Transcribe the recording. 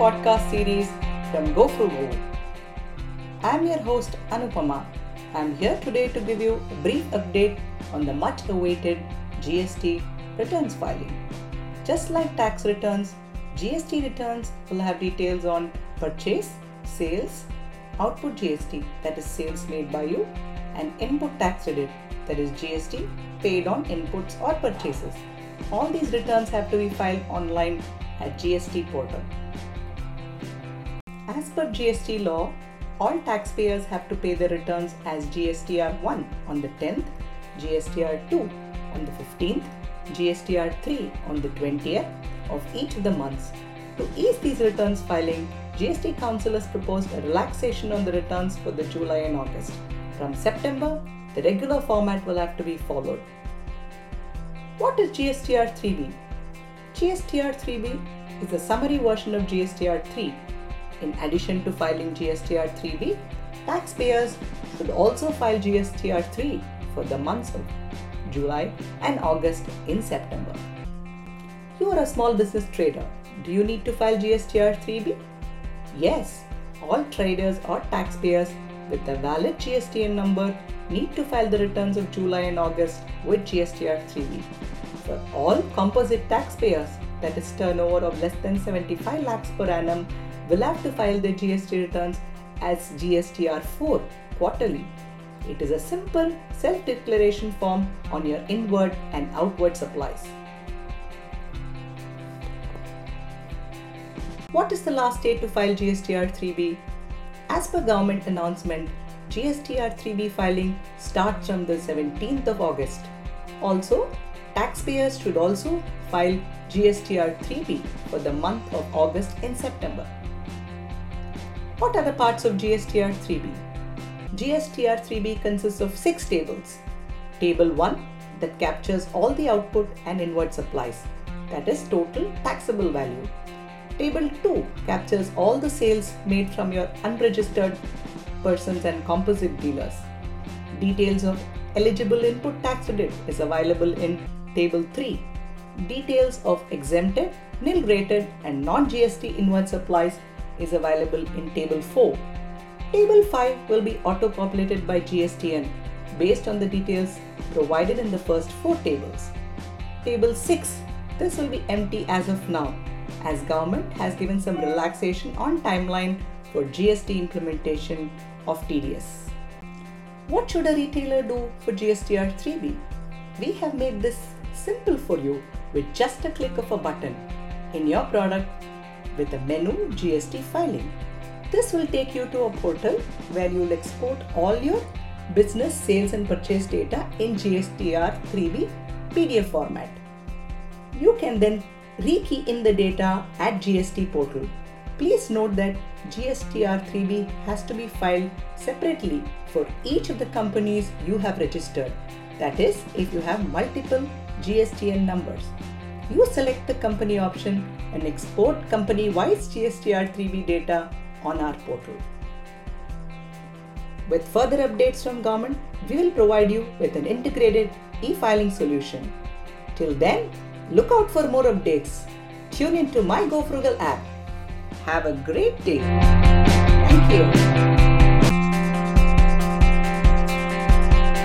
podcast series from Go. I'm your host Anupama. I'm here today to give you a brief update on the much awaited GST returns filing. Just like tax returns, GST returns will have details on purchase, sales, output GST that is sales made by you, and input tax credit that is GST paid on inputs or purchases. All these returns have to be filed online at GST portal. As per GST law, all taxpayers have to pay their returns as GSTR 1 on the 10th, GSTR 2 on the 15th, GSTR 3 on the 20th of each of the months. To ease these returns filing, GST Council has proposed a relaxation on the returns for the July and August. From September, the regular format will have to be followed. What is GSTR 3B? GSTR 3B is a summary version of GSTR 3. In addition to filing GSTR 3B, taxpayers should also file GSTR 3 for the months of July and August in September. You are a small business trader. Do you need to file GSTR 3B? Yes, all traders or taxpayers with a valid GSTN number need to file the returns of July and August with GSTR 3B. For all composite taxpayers, that is turnover of less than 75 lakhs per annum, will have to file their GST returns as GSTR 4 quarterly. It is a simple self declaration form on your inward and outward supplies. What is the last date to file GSTR 3B? As per government announcement, GSTR 3B filing starts from the 17th of August. Also, taxpayers should also file GSTR 3B for the month of August and September. What are the parts of GSTR 3B? GSTR 3B consists of six tables. Table 1 that captures all the output and inward supplies, that is total taxable value. Table 2 captures all the sales made from your unregistered persons and composite dealers. Details of eligible input tax credit is available in Table 3. Details of exempted, nil rated, and non GST inward supplies is available in Table 4. Table 5 will be auto populated by GSTN based on the details provided in the first four tables. Table 6 this will be empty as of now as government has given some relaxation on timeline for GST implementation of TDS. What should a retailer do for GSTR 3B? We have made this simple for you with just a click of a button in your product with a menu GST filing. This will take you to a portal where you'll export all your business sales and purchase data in GSTR 3B PDF format. You can then rekey in the data at GST portal. Please note that GSTR 3B has to be filed separately for each of the companies you have registered. That is, if you have multiple GSTN numbers. You select the company option and export company-wise GSTR 3B data on our portal. With further updates from government, we will provide you with an integrated e-filing solution. Till then, Look out for more updates. Tune into my GoFrugal app. Have a great day. Thank you.